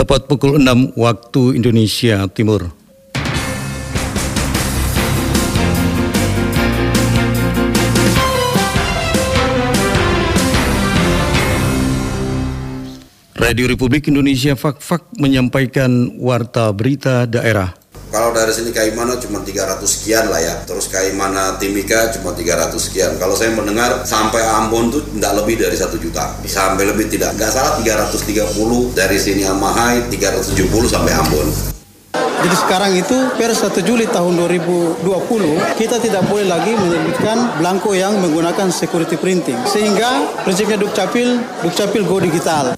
tepat pukul 6 waktu Indonesia Timur. Radio Republik Indonesia Fak-Fak menyampaikan warta berita daerah. Kalau dari sini Kaimana cuma 300 sekian lah ya. Terus Kaimana Timika cuma 300 sekian. Kalau saya mendengar sampai Ambon tuh tidak lebih dari satu juta. Sampai lebih tidak. Nggak salah 330 dari sini Amahai 370 sampai Ambon. Jadi sekarang itu per 1 Juli tahun 2020 kita tidak boleh lagi menerbitkan blanko yang menggunakan security printing. Sehingga prinsipnya Dukcapil, Dukcapil Go Digital.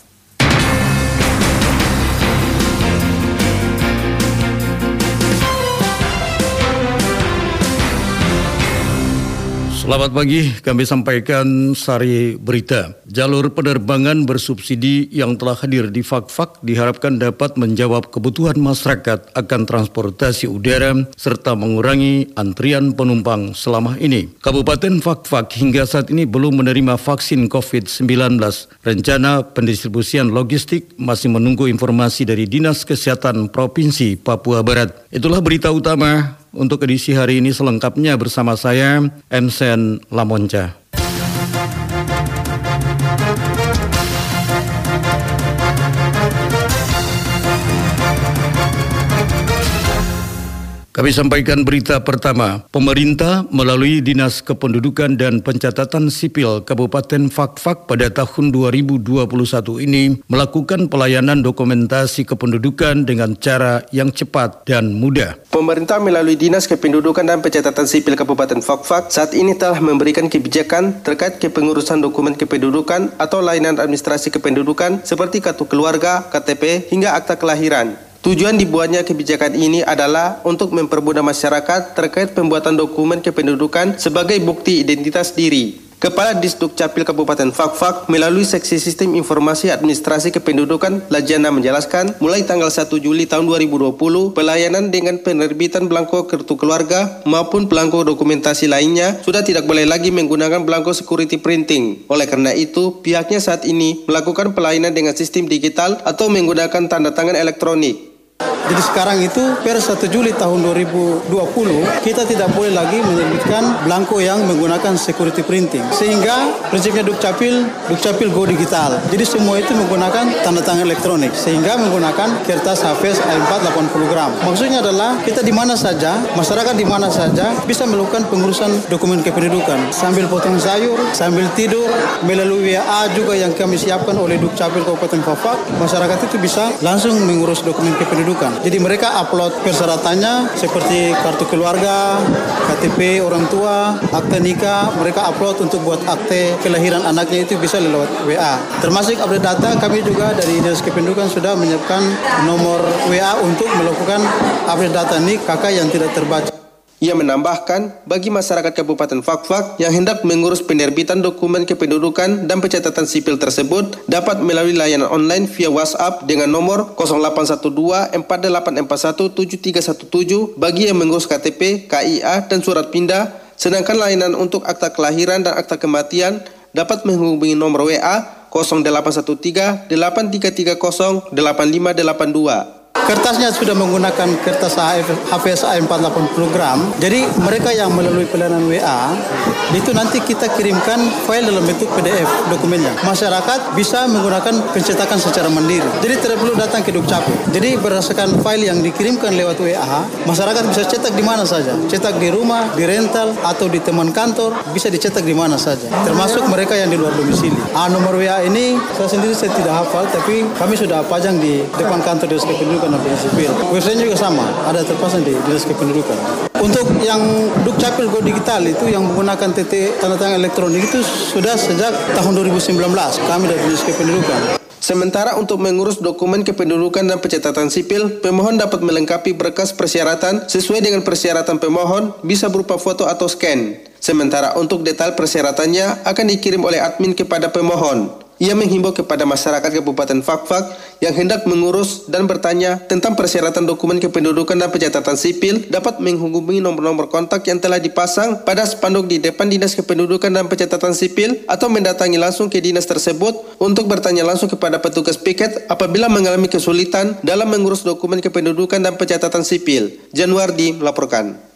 Selamat pagi, kami sampaikan sari berita. Jalur penerbangan bersubsidi yang telah hadir di Fakfak diharapkan dapat menjawab kebutuhan masyarakat akan transportasi udara serta mengurangi antrian penumpang selama ini. Kabupaten Fakfak hingga saat ini belum menerima vaksin COVID-19. Rencana pendistribusian logistik masih menunggu informasi dari Dinas Kesehatan Provinsi Papua Barat. Itulah berita utama untuk edisi hari ini selengkapnya bersama saya, Emsen Lamonca. Kami sampaikan berita pertama. Pemerintah melalui Dinas Kependudukan dan Pencatatan Sipil Kabupaten Fakfak pada tahun 2021 ini melakukan pelayanan dokumentasi kependudukan dengan cara yang cepat dan mudah. Pemerintah melalui Dinas Kependudukan dan Pencatatan Sipil Kabupaten Fakfak saat ini telah memberikan kebijakan terkait kepengurusan dokumen kependudukan atau layanan administrasi kependudukan seperti kartu keluarga, KTP, hingga akta kelahiran. Tujuan dibuatnya kebijakan ini adalah untuk mempermudah masyarakat terkait pembuatan dokumen kependudukan sebagai bukti identitas diri. Kepala Disduk Capil Kabupaten Fakfak melalui Seksi Sistem Informasi Administrasi Kependudukan Lajana menjelaskan mulai tanggal 1 Juli tahun 2020 pelayanan dengan penerbitan belangko kartu keluarga maupun belangko dokumentasi lainnya sudah tidak boleh lagi menggunakan belangko security printing. Oleh karena itu, pihaknya saat ini melakukan pelayanan dengan sistem digital atau menggunakan tanda tangan elektronik. Jadi sekarang itu per 1 Juli tahun 2020 kita tidak boleh lagi menerbitkan blanko yang menggunakan security printing. Sehingga prinsipnya Dukcapil, Dukcapil Go Digital. Jadi semua itu menggunakan tanda tangan elektronik. Sehingga menggunakan kertas HVS A4 80 gram. Maksudnya adalah kita di mana saja, masyarakat di mana saja bisa melakukan pengurusan dokumen kependudukan. Sambil potong sayur, sambil tidur, melalui WA juga yang kami siapkan oleh Dukcapil Kabupaten Fafak, masyarakat itu bisa langsung mengurus dokumen kependudukan. Jadi mereka upload persyaratannya seperti kartu keluarga, KTP orang tua, akte nikah, mereka upload untuk buat akte kelahiran anaknya itu bisa lewat WA. Termasuk update data kami juga dari Dinas Kependudukan sudah menyiapkan nomor WA untuk melakukan update data nik kakak yang tidak terbaca. Ia menambahkan, bagi masyarakat Kabupaten Fakfak yang hendak mengurus penerbitan dokumen kependudukan dan pencatatan sipil tersebut dapat melalui layanan online via WhatsApp dengan nomor 0812 4841 7317 bagi yang mengurus KTP, KIA, dan surat pindah, sedangkan layanan untuk akta kelahiran dan akta kematian dapat menghubungi nomor WA 0813 8330 8582. Kertasnya sudah menggunakan kertas HVS A480 gram. Jadi mereka yang melalui pelayanan WA itu nanti kita kirimkan file dalam bentuk PDF dokumennya. Masyarakat bisa menggunakan pencetakan secara mandiri. Jadi tidak perlu datang ke Dukcapil. Jadi berdasarkan file yang dikirimkan lewat WA, masyarakat bisa cetak di mana saja. Cetak di rumah, di rental atau di teman kantor, bisa dicetak di mana saja. Termasuk mereka yang di luar domisili. Ah, nomor WA ini saya sendiri saya tidak hafal tapi kami sudah pajang di depan kantor Dinas Kependudukan dan Sipil. Website juga sama, ada terpasang di Dinas Kependudukan. Untuk yang Dukcapil Go Digital itu yang menggunakan TT tanda tangan elektronik itu sudah sejak tahun 2019 kami dari Dinas Kependudukan. Sementara untuk mengurus dokumen kependudukan dan pencatatan sipil, pemohon dapat melengkapi berkas persyaratan sesuai dengan persyaratan pemohon bisa berupa foto atau scan. Sementara untuk detail persyaratannya akan dikirim oleh admin kepada pemohon. Ia menghimbau kepada masyarakat Kabupaten Fakfak yang hendak mengurus dan bertanya tentang persyaratan dokumen kependudukan dan pencatatan sipil dapat menghubungi nomor-nomor kontak yang telah dipasang pada spanduk di depan Dinas Kependudukan dan Pencatatan Sipil atau mendatangi langsung ke dinas tersebut untuk bertanya langsung kepada petugas piket apabila mengalami kesulitan dalam mengurus dokumen kependudukan dan pencatatan sipil. Januardi melaporkan.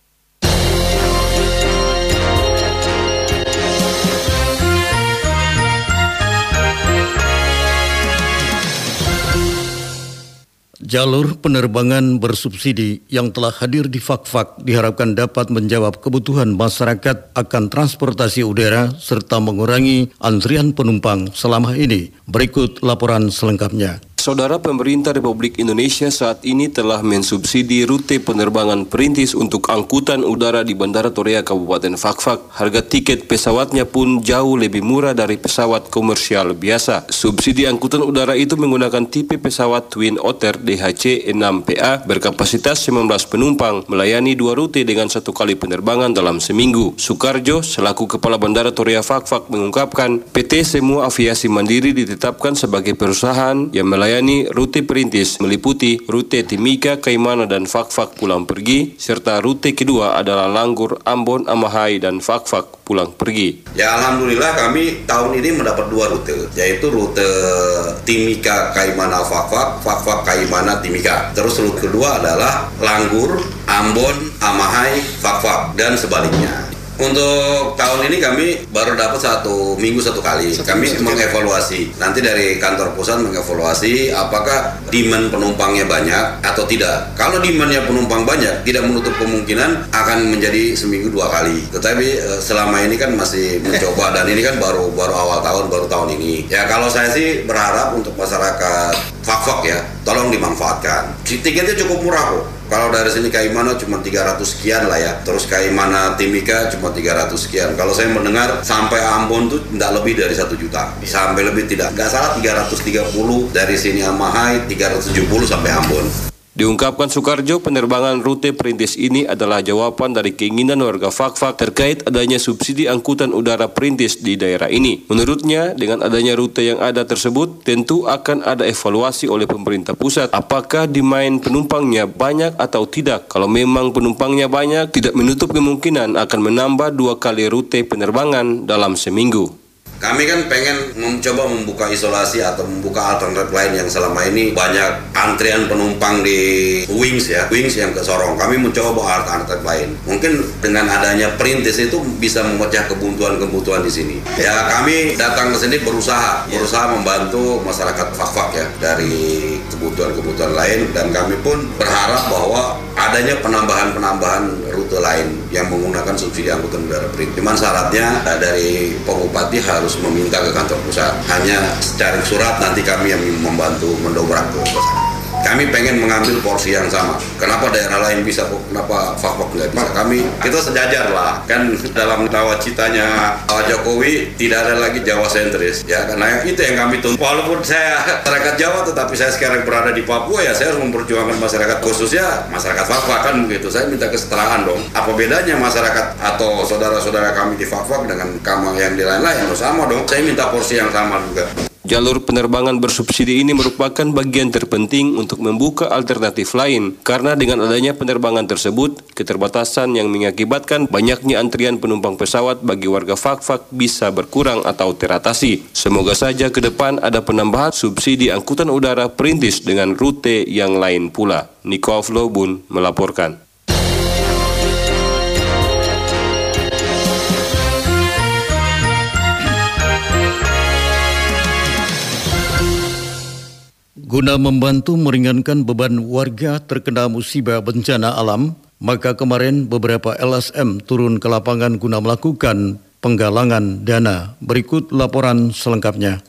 Jalur penerbangan bersubsidi yang telah hadir di Fakfak diharapkan dapat menjawab kebutuhan masyarakat akan transportasi udara serta mengurangi antrian penumpang selama ini. Berikut laporan selengkapnya. Saudara pemerintah Republik Indonesia saat ini telah mensubsidi rute penerbangan perintis untuk angkutan udara di Bandara Torea Kabupaten Fakfak. Harga tiket pesawatnya pun jauh lebih murah dari pesawat komersial biasa. Subsidi angkutan udara itu menggunakan tipe pesawat Twin Otter DHC 6PA berkapasitas 19 penumpang melayani dua rute dengan satu kali penerbangan dalam seminggu. Sukarjo selaku Kepala Bandara Torea Fakfak mengungkapkan PT Semua Aviasi Mandiri ditetapkan sebagai perusahaan yang melayani melayani rute perintis meliputi rute Timika, Kaimana, dan Fakfak pulang pergi, serta rute kedua adalah Langgur, Ambon, Amahai, dan Fakfak pulang pergi. Ya Alhamdulillah kami tahun ini mendapat dua rute, yaitu rute Timika, Kaimana, Fakfak, Fakfak, Kaimana, Timika. Terus rute kedua adalah Langgur, Ambon, Amahai, Fakfak, dan sebaliknya. Untuk tahun ini kami baru dapat satu minggu satu kali. Satu kami satu mengevaluasi. Nanti dari kantor pusat mengevaluasi apakah demand penumpangnya banyak atau tidak. Kalau demandnya penumpang banyak, tidak menutup kemungkinan akan menjadi seminggu dua kali. Tetapi eh, selama ini kan masih mencoba dan ini kan baru baru awal tahun, baru tahun ini. Ya kalau saya sih berharap untuk masyarakat fak-fak ya, tolong dimanfaatkan. Tiketnya cukup murah kok kalau dari sini Kaimana cuma 300 sekian lah ya. Terus Kaimana Timika cuma 300 sekian. Kalau saya mendengar sampai Ambon tuh tidak lebih dari satu juta. Sampai lebih tidak. Nggak salah 330 dari sini Amahai 370 sampai Ambon. Diungkapkan Soekarjo, penerbangan rute perintis ini adalah jawaban dari keinginan warga Fakfak terkait adanya subsidi angkutan udara perintis di daerah ini. Menurutnya, dengan adanya rute yang ada tersebut, tentu akan ada evaluasi oleh pemerintah pusat apakah dimain penumpangnya banyak atau tidak. Kalau memang penumpangnya banyak, tidak menutup kemungkinan akan menambah dua kali rute penerbangan dalam seminggu. Kami kan pengen mencoba membuka isolasi atau membuka alternatif lain yang selama ini banyak antrian penumpang di Wings ya, Wings yang ke Sorong. Kami mencoba alternatif lain. Mungkin dengan adanya perintis itu bisa memecah kebutuhan-kebutuhan di sini. Ya kami datang ke sini berusaha, berusaha membantu masyarakat fak-fak ya dari kebutuhan-kebutuhan lain dan kami pun berharap bahwa adanya penambahan-penambahan rute lain yang menggunakan subsidi angkutan udara perintis. Cuman syaratnya dari Bupati harus harus meminta ke kantor pusat. Hanya secara surat nanti kami yang membantu mendobrak ke sana. Kami pengen mengambil porsi yang sama. Kenapa daerah lain bisa, kenapa Fakfak nggak bisa? Kami kita sejajar lah. Kan dalam nawacitanya Pak Jokowi tidak ada lagi Jawa sentris. Ya, karena itu yang kami tuntut. Walaupun saya masyarakat Jawa, tetapi saya sekarang berada di Papua ya saya harus memperjuangkan masyarakat khususnya masyarakat Fakfak kan begitu. Saya minta kesetaraan dong. Apa bedanya masyarakat atau saudara-saudara kami di Fakfak dengan kamu yang di lain-lain? Sama dong. Saya minta porsi yang sama juga. Jalur penerbangan bersubsidi ini merupakan bagian terpenting untuk membuka alternatif lain karena dengan adanya penerbangan tersebut, keterbatasan yang mengakibatkan banyaknya antrian penumpang pesawat bagi warga Fakfak bisa berkurang atau teratasi. Semoga saja ke depan ada penambahan subsidi angkutan udara perintis dengan rute yang lain pula. Niko Aflobun melaporkan. Guna membantu meringankan beban warga terkena musibah bencana alam, maka kemarin beberapa LSM turun ke lapangan guna melakukan penggalangan dana. Berikut laporan selengkapnya.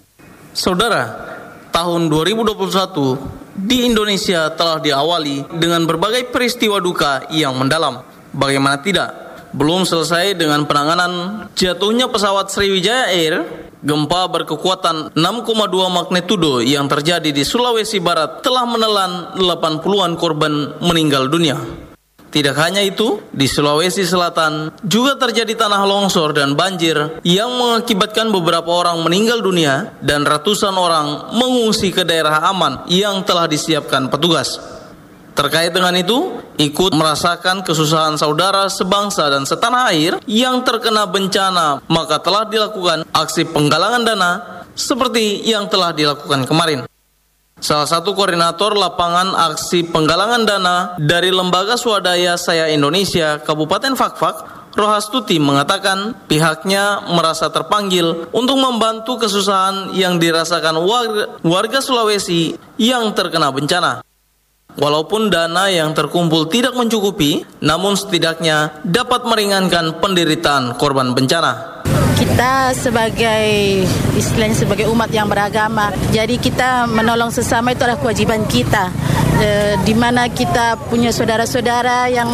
Saudara, tahun 2021 di Indonesia telah diawali dengan berbagai peristiwa duka yang mendalam. Bagaimana tidak? Belum selesai dengan penanganan jatuhnya pesawat Sriwijaya Air Gempa berkekuatan 6,2 magnitudo yang terjadi di Sulawesi Barat telah menelan 80-an korban meninggal dunia. Tidak hanya itu, di Sulawesi Selatan juga terjadi tanah longsor dan banjir yang mengakibatkan beberapa orang meninggal dunia dan ratusan orang mengungsi ke daerah aman yang telah disiapkan petugas. Terkait dengan itu, ikut merasakan kesusahan saudara sebangsa dan setanah air yang terkena bencana, maka telah dilakukan aksi penggalangan dana seperti yang telah dilakukan kemarin. Salah satu koordinator lapangan aksi penggalangan dana dari Lembaga Swadaya Saya Indonesia Kabupaten Fakfak, Rohastuti mengatakan pihaknya merasa terpanggil untuk membantu kesusahan yang dirasakan warga, Sulawesi yang terkena bencana. Walaupun dana yang terkumpul tidak mencukupi, namun setidaknya dapat meringankan penderitaan korban bencana kita sebagai istilahnya sebagai umat yang beragama. Jadi kita menolong sesama itu adalah kewajiban kita. E, di mana kita punya saudara-saudara yang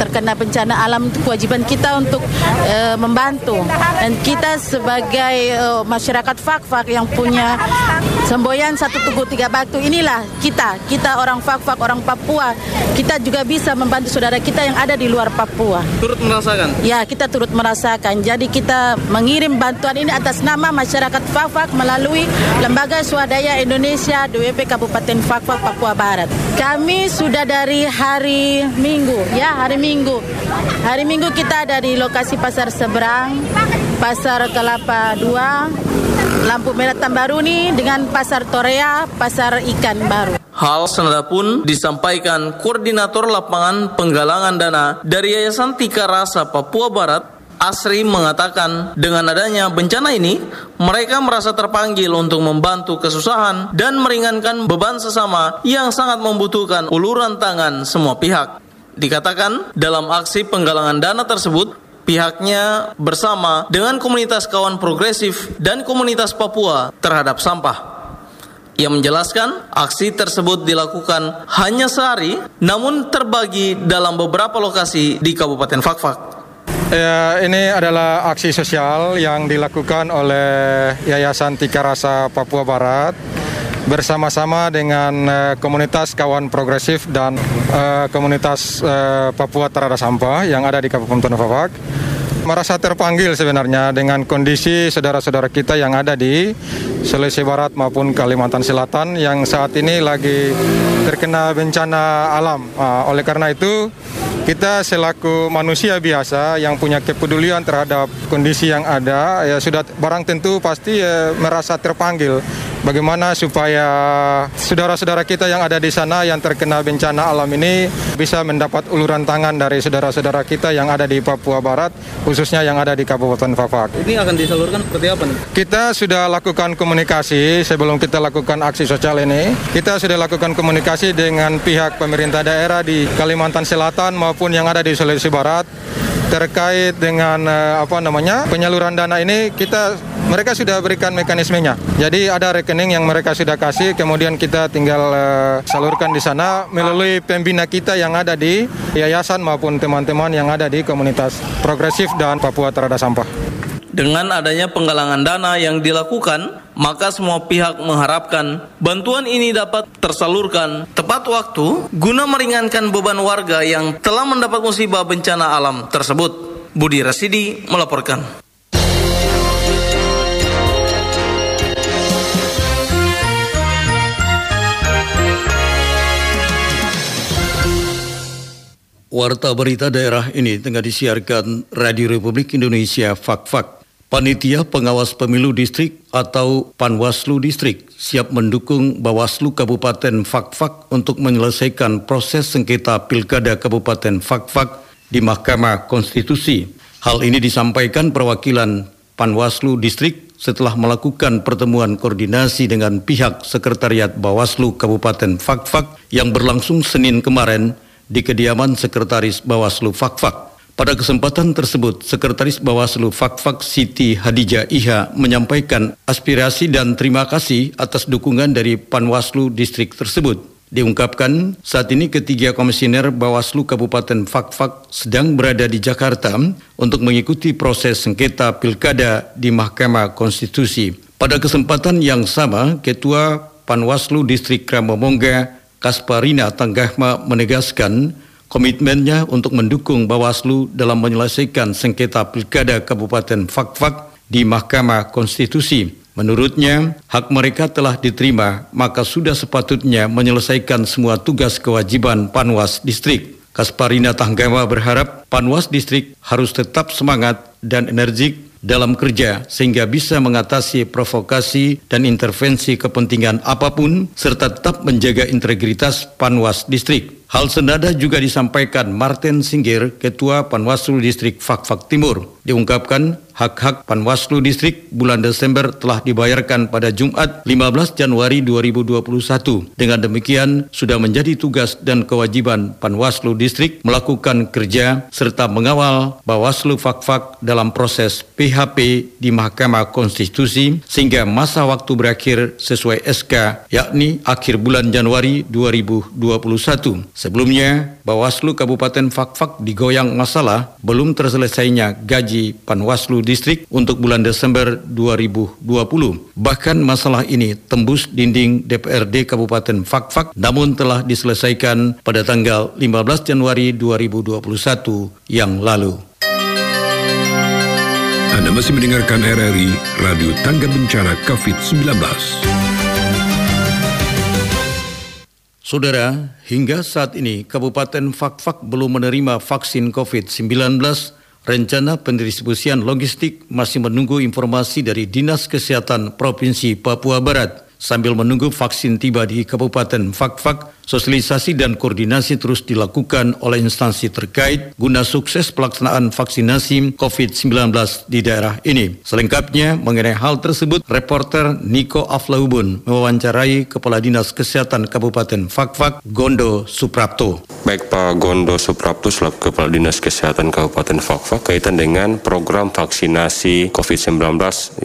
terkena bencana alam itu kewajiban kita untuk e, membantu. Dan kita sebagai e, masyarakat fak-fak yang punya semboyan satu tugu tiga batu inilah kita. Kita orang fak-fak orang Papua. Kita juga bisa membantu saudara kita yang ada di luar Papua. Turut merasakan? Ya kita turut merasakan. Jadi kita mengirim bantuan ini atas nama masyarakat Fakfak melalui Lembaga Swadaya Indonesia DWP Kabupaten Fakfak Papua Barat. Kami sudah dari hari Minggu, ya hari Minggu. Hari Minggu kita dari lokasi Pasar Seberang, Pasar Kelapa 2, Lampu Merah Tambaruni dengan Pasar Torea, Pasar Ikan Baru. Hal senada pun disampaikan Koordinator Lapangan Penggalangan Dana dari Yayasan Tika Rasa Papua Barat Asri mengatakan dengan adanya bencana ini, mereka merasa terpanggil untuk membantu kesusahan dan meringankan beban sesama yang sangat membutuhkan uluran tangan semua pihak. Dikatakan dalam aksi penggalangan dana tersebut, pihaknya bersama dengan komunitas kawan progresif dan komunitas Papua terhadap sampah. Ia menjelaskan aksi tersebut dilakukan hanya sehari namun terbagi dalam beberapa lokasi di Kabupaten Fakfak. Ya, ini adalah aksi sosial yang dilakukan oleh Yayasan Tika Rasa Papua Barat bersama-sama dengan uh, komunitas kawan progresif dan uh, komunitas uh, Papua Terada Sampah yang ada di Kabupaten Fafak merasa terpanggil sebenarnya dengan kondisi saudara-saudara kita yang ada di Sulawesi Barat maupun Kalimantan Selatan yang saat ini lagi terkena bencana alam. Uh, oleh karena itu kita selaku manusia biasa yang punya kepedulian terhadap kondisi yang ada ya sudah barang tentu pasti ya, merasa terpanggil bagaimana supaya saudara-saudara kita yang ada di sana yang terkena bencana alam ini bisa mendapat uluran tangan dari saudara-saudara kita yang ada di Papua Barat khususnya yang ada di Kabupaten Fafak. Ini akan disalurkan seperti apa nih? Kita sudah lakukan komunikasi sebelum kita lakukan aksi sosial ini. Kita sudah lakukan komunikasi dengan pihak pemerintah daerah di Kalimantan Selatan maupun yang ada di Sulawesi Barat terkait dengan eh, apa namanya penyaluran dana ini kita mereka sudah berikan mekanismenya. Jadi ada rekening yang mereka sudah kasih, kemudian kita tinggal uh, salurkan di sana melalui pembina kita yang ada di yayasan maupun teman-teman yang ada di komunitas progresif dan Papua Terada Sampah. Dengan adanya penggalangan dana yang dilakukan, maka semua pihak mengharapkan bantuan ini dapat tersalurkan tepat waktu guna meringankan beban warga yang telah mendapat musibah bencana alam tersebut. Budi Rasidi melaporkan. Warta berita daerah ini tengah disiarkan Radio Republik Indonesia Fak-Fak. Panitia Pengawas Pemilu Distrik atau Panwaslu Distrik siap mendukung Bawaslu Kabupaten Fakfak untuk menyelesaikan proses sengketa Pilkada Kabupaten Fakfak di Mahkamah Konstitusi. Hal ini disampaikan perwakilan Panwaslu Distrik setelah melakukan pertemuan koordinasi dengan pihak Sekretariat Bawaslu Kabupaten Fakfak yang berlangsung Senin kemarin di kediaman Sekretaris Bawaslu Fakfak. Pada kesempatan tersebut, Sekretaris Bawaslu Fakfak Siti Hadijah Iha menyampaikan aspirasi dan terima kasih atas dukungan dari Panwaslu distrik tersebut. Diungkapkan, saat ini ketiga komisioner Bawaslu Kabupaten Fakfak sedang berada di Jakarta untuk mengikuti proses sengketa pilkada di Mahkamah Konstitusi. Pada kesempatan yang sama, Ketua Panwaslu Distrik Kramomongga Kasparina Tanggahma menegaskan komitmennya untuk mendukung Bawaslu dalam menyelesaikan sengketa pilkada Kabupaten Fakfak di Mahkamah Konstitusi. Menurutnya, hak mereka telah diterima, maka sudah sepatutnya menyelesaikan semua tugas kewajiban Panwas Distrik. Kasparina Tanggama berharap Panwas Distrik harus tetap semangat dan energik dalam kerja sehingga bisa mengatasi provokasi dan intervensi kepentingan apa pun serta tetap menjaga integritas Panwas Distrik. Hal senada juga disampaikan Martin Singgir, Ketua Panwaslu Distrik Fakfak Timur. Diungkapkan hak-hak Panwaslu Distrik bulan Desember telah dibayarkan pada Jumat 15 Januari 2021. Dengan demikian, sudah menjadi tugas dan kewajiban Panwaslu Distrik melakukan kerja serta mengawal Bawaslu Fakfak dalam proses PHP di Mahkamah Konstitusi sehingga masa waktu berakhir sesuai SK yakni akhir bulan Januari 2021. Sebelumnya, Bawaslu Kabupaten Fakfak digoyang masalah belum terselesainya gaji Panwaslu Distrik untuk bulan Desember 2020. Bahkan masalah ini tembus dinding DPRD Kabupaten Fakfak namun telah diselesaikan pada tanggal 15 Januari 2021 yang lalu. Anda masih mendengarkan RRI Radio Tangga Bencana COVID-19. Saudara, hingga saat ini Kabupaten Fakfak belum menerima vaksin COVID-19. Rencana pendistribusian logistik masih menunggu informasi dari Dinas Kesehatan Provinsi Papua Barat. Sambil menunggu vaksin tiba di Kabupaten Fakfak, sosialisasi dan koordinasi terus dilakukan oleh instansi terkait guna sukses pelaksanaan vaksinasi COVID-19 di daerah ini. Selengkapnya mengenai hal tersebut, reporter Niko Aflaubun mewawancarai Kepala Dinas Kesehatan Kabupaten Fakfak, Gondo Suprapto. Baik Pak Gondo Suprapto selaku Kepala Dinas Kesehatan Kabupaten Fakfak kaitan dengan program vaksinasi COVID-19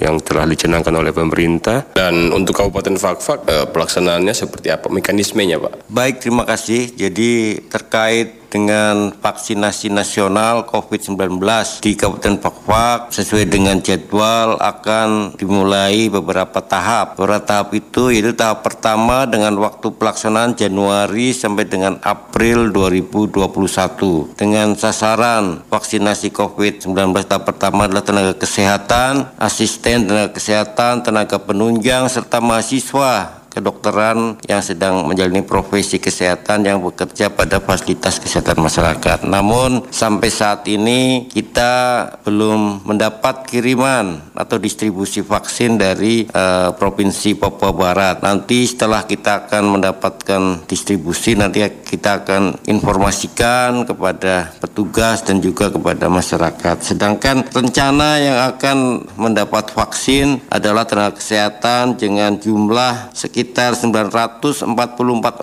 yang telah dicanangkan oleh pemerintah dan untuk Kabupaten Fakfak eh, pelaksanaannya seperti apa mekanismenya Pak? Baik, terima kasih. Jadi terkait dengan vaksinasi nasional COVID-19 di Kabupaten Pakpak sesuai dengan jadwal akan dimulai beberapa tahap. Beberapa tahap itu yaitu tahap pertama dengan waktu pelaksanaan Januari sampai dengan April 2021 dengan sasaran vaksinasi COVID-19 tahap pertama adalah tenaga kesehatan, asisten tenaga kesehatan, tenaga penunjang serta mahasiswa kedokteran yang sedang menjalani profesi kesehatan yang bekerja pada fasilitas kesehatan masyarakat. Namun sampai saat ini kita belum mendapat kiriman atau distribusi vaksin dari uh, Provinsi Papua Barat. Nanti setelah kita akan mendapatkan distribusi nanti kita akan informasikan kepada petugas dan juga kepada masyarakat. Sedangkan rencana yang akan mendapat vaksin adalah tenaga kesehatan dengan jumlah sekitar sekitar 944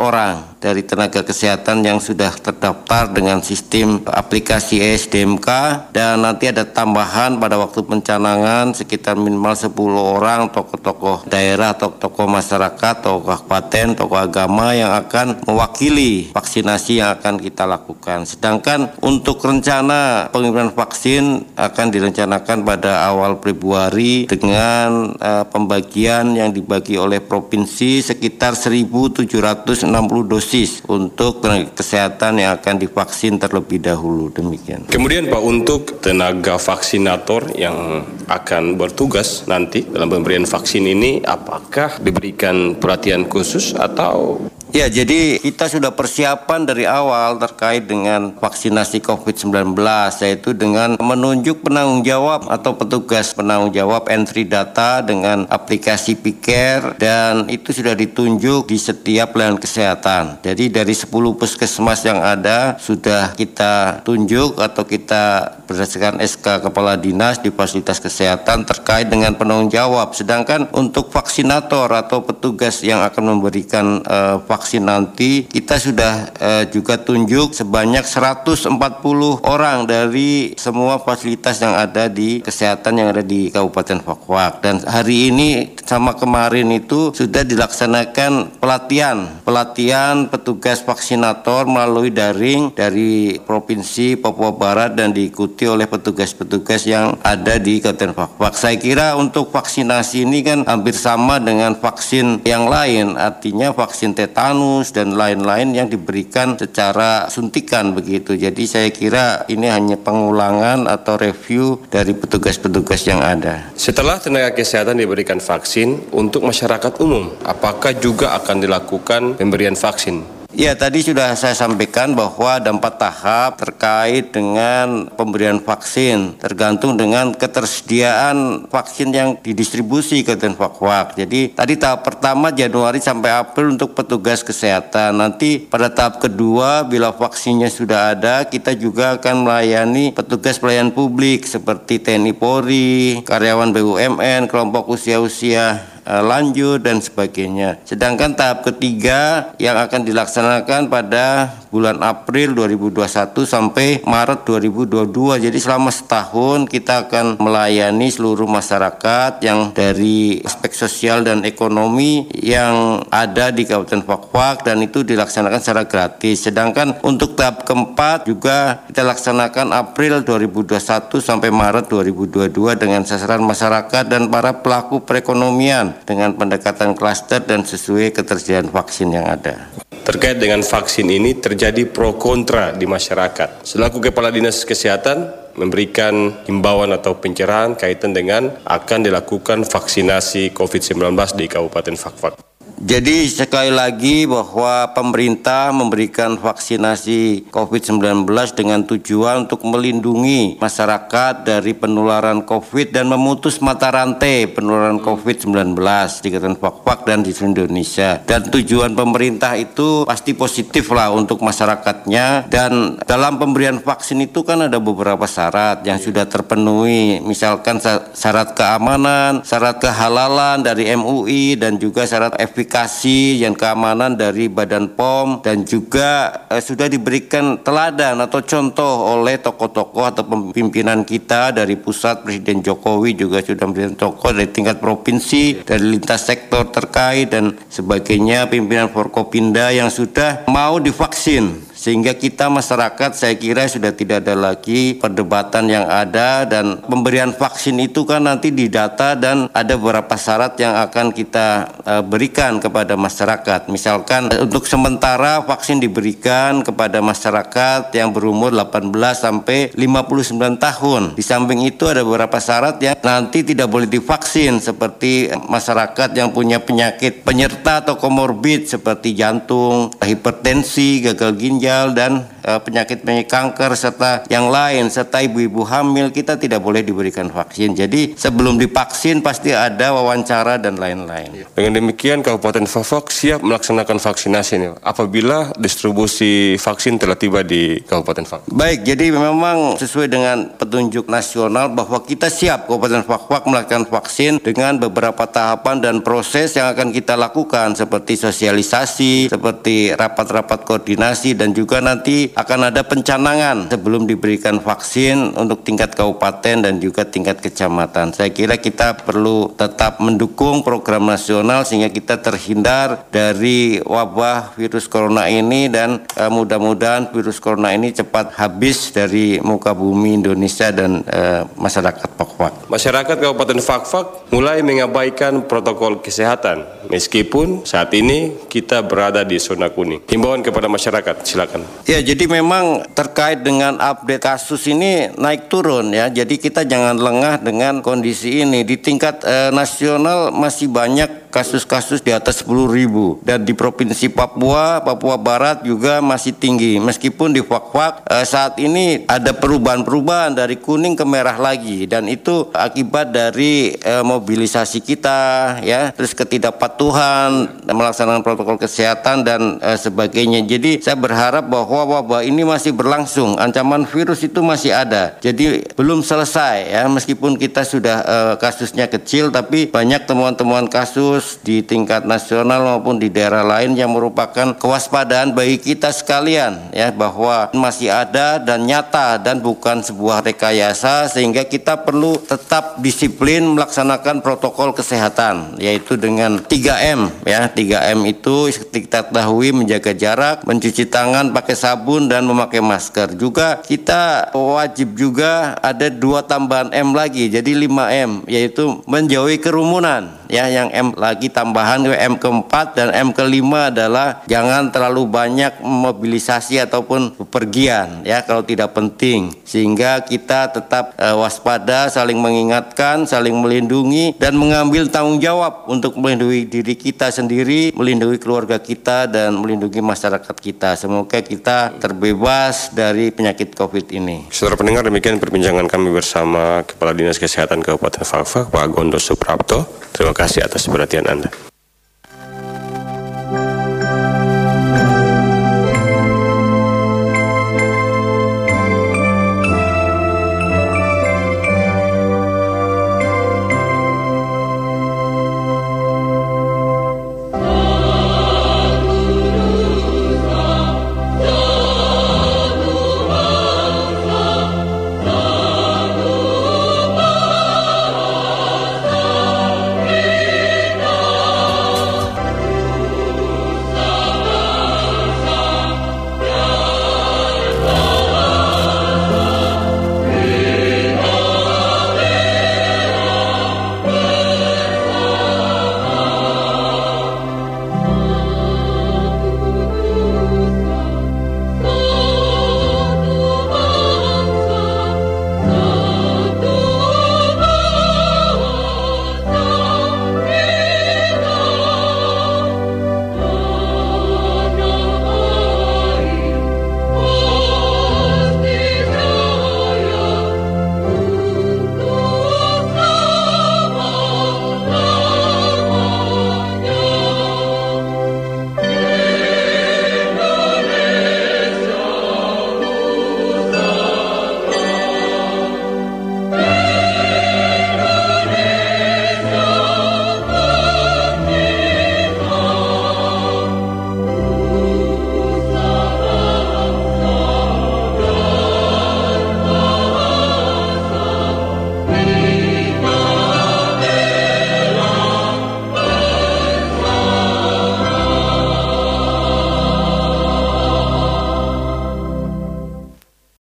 orang dari tenaga kesehatan yang sudah terdaftar dengan sistem aplikasi SDMK dan nanti ada tambahan pada waktu pencanangan sekitar minimal 10 orang tokoh-tokoh daerah, tokoh-tokoh masyarakat, tokoh kabupaten, tokoh agama yang akan mewakili vaksinasi yang akan kita lakukan. Sedangkan untuk rencana pengiriman vaksin akan direncanakan pada awal Februari dengan uh, pembagian yang dibagi oleh provinsi sekitar 1.760 dosis untuk tenaga kesehatan yang akan divaksin terlebih dahulu. Demikian. Kemudian Pak, untuk tenaga vaksinator yang akan bertugas nanti dalam pemberian vaksin ini, apakah diberikan perhatian khusus atau Ya, jadi kita sudah persiapan dari awal terkait dengan vaksinasi COVID-19 yaitu dengan menunjuk penanggung jawab atau petugas penanggung jawab entry data dengan aplikasi Piker dan itu sudah ditunjuk di setiap pelayanan kesehatan. Jadi dari 10 puskesmas yang ada sudah kita tunjuk atau kita berdasarkan SK Kepala Dinas di fasilitas kesehatan terkait dengan penanggung jawab. Sedangkan untuk vaksinator atau petugas yang akan memberikan uh, vaksin nanti kita sudah eh, juga tunjuk sebanyak 140 orang dari semua fasilitas yang ada di kesehatan yang ada di Kabupaten Fakwak dan hari ini sama kemarin itu sudah dilaksanakan pelatihan pelatihan petugas vaksinator melalui daring dari Provinsi Papua Barat dan diikuti oleh petugas-petugas yang ada di Kabupaten Fakfak. Saya kira untuk vaksinasi ini kan hampir sama dengan vaksin yang lain, artinya vaksin tetanus dan lain-lain yang diberikan secara suntikan begitu. Jadi saya kira ini hanya pengulangan atau review dari petugas-petugas yang ada. Setelah tenaga kesehatan diberikan vaksin untuk masyarakat umum, apakah juga akan dilakukan pemberian vaksin Ya, tadi sudah saya sampaikan bahwa ada empat tahap terkait dengan pemberian vaksin, tergantung dengan ketersediaan vaksin yang didistribusi ke Denvakwak. Jadi tadi tahap pertama Januari sampai April untuk petugas kesehatan. Nanti pada tahap kedua bila vaksinnya sudah ada, kita juga akan melayani petugas pelayan publik seperti TNI Polri, karyawan BUMN, kelompok usia-usia lanjut dan sebagainya. Sedangkan tahap ketiga yang akan dilaksanakan pada bulan April 2021 sampai Maret 2022. Jadi selama setahun kita akan melayani seluruh masyarakat yang dari aspek sosial dan ekonomi yang ada di Kabupaten Fakfak dan itu dilaksanakan secara gratis. Sedangkan untuk tahap keempat juga kita laksanakan April 2021 sampai Maret 2022 dengan sasaran masyarakat dan para pelaku perekonomian dengan pendekatan klaster dan sesuai ketersediaan vaksin yang ada. Terkait dengan vaksin ini terjadi pro kontra di masyarakat. Selaku Kepala Dinas Kesehatan memberikan himbauan atau pencerahan kaitan dengan akan dilakukan vaksinasi COVID-19 di Kabupaten Fakfak. Jadi sekali lagi bahwa pemerintah memberikan vaksinasi COVID-19 dengan tujuan untuk melindungi masyarakat dari penularan COVID dan memutus mata rantai penularan COVID-19 di Kabupaten Fakfak dan di seluruh Indonesia. Dan tujuan pemerintah itu pasti positif lah untuk masyarakatnya. Dan dalam pemberian vaksin itu kan ada beberapa syarat yang sudah terpenuhi. Misalkan syarat keamanan, syarat kehalalan dari MUI dan juga syarat efikasi efikasi yang keamanan dari Badan POM dan juga eh, sudah diberikan teladan atau contoh oleh tokoh-tokoh atau pimpinan kita dari pusat Presiden Jokowi juga sudah memberikan tokoh dari tingkat provinsi dari lintas sektor terkait dan sebagainya pimpinan Forkopinda yang sudah mau divaksin sehingga kita masyarakat saya kira sudah tidak ada lagi perdebatan yang ada dan pemberian vaksin itu kan nanti didata dan ada beberapa syarat yang akan kita uh, berikan kepada masyarakat. Misalkan untuk sementara vaksin diberikan kepada masyarakat yang berumur 18 sampai 59 tahun. Di samping itu ada beberapa syarat yang nanti tidak boleh divaksin seperti masyarakat yang punya penyakit penyerta atau komorbid seperti jantung, hipertensi, gagal ginjal ginjal dan penyakit-penyakit kanker serta yang lain serta ibu-ibu hamil kita tidak boleh diberikan vaksin. Jadi sebelum divaksin pasti ada wawancara dan lain-lain. Dengan demikian Kabupaten Fafak siap melaksanakan vaksinasi ini apabila distribusi vaksin telah tiba di Kabupaten Fafak. Baik, jadi memang sesuai dengan petunjuk nasional bahwa kita siap Kabupaten Fafak melakukan vaksin dengan beberapa tahapan dan proses yang akan kita lakukan seperti sosialisasi, seperti rapat-rapat koordinasi dan juga nanti akan ada pencanangan sebelum diberikan vaksin untuk tingkat kabupaten dan juga tingkat kecamatan. Saya kira kita perlu tetap mendukung program nasional sehingga kita terhindar dari wabah virus corona ini dan uh, mudah-mudahan virus corona ini cepat habis dari muka bumi Indonesia dan uh, masyarakat Fakfak. Masyarakat Kabupaten Fakfak mulai mengabaikan protokol kesehatan meskipun saat ini kita berada di zona kuning. Himbauan kepada masyarakat, silakan silakan. Ya, jadi memang terkait dengan update kasus ini naik turun ya. Jadi kita jangan lengah dengan kondisi ini. Di tingkat eh, nasional masih banyak kasus-kasus di atas 10 ribu. Dan di provinsi Papua, Papua Barat juga masih tinggi. Meskipun di Fak-Fak eh, saat ini ada perubahan-perubahan dari kuning ke merah lagi. Dan itu akibat dari eh, mobilisasi kita ya. Terus ketidakpatuhan melaksanakan protokol kesehatan dan eh, sebagainya. Jadi saya berharap bahwa wabah ini masih berlangsung. Ancaman virus itu masih ada. Jadi belum selesai ya. Meskipun kita sudah eh, kasusnya kecil tapi banyak temuan-temuan kasus harus di tingkat nasional maupun di daerah lain yang merupakan kewaspadaan bagi kita sekalian ya bahwa masih ada dan nyata dan bukan sebuah rekayasa sehingga kita perlu tetap disiplin melaksanakan protokol kesehatan yaitu dengan 3M ya. 3M itu kita ketahui menjaga jarak mencuci tangan pakai sabun dan memakai masker. Juga kita wajib juga ada dua tambahan M lagi jadi 5M yaitu menjauhi kerumunan ya yang M lagi tambahan M keempat dan M kelima adalah jangan terlalu banyak mobilisasi ataupun bepergian ya kalau tidak penting. Sehingga kita tetap uh, waspada saling mengingatkan saling melindungi dan mengambil tanggung jawab untuk melindungi diri kita sendiri melindungi keluarga kita dan melindungi masyarakat kita. Semoga kita terbebas dari penyakit covid ini. Saudara pendengar demikian perbincangan kami bersama Kepala Dinas Kesehatan Kabupaten Fakfak Pak Gondo Suprapto Terima kasih atas perhatian Anda.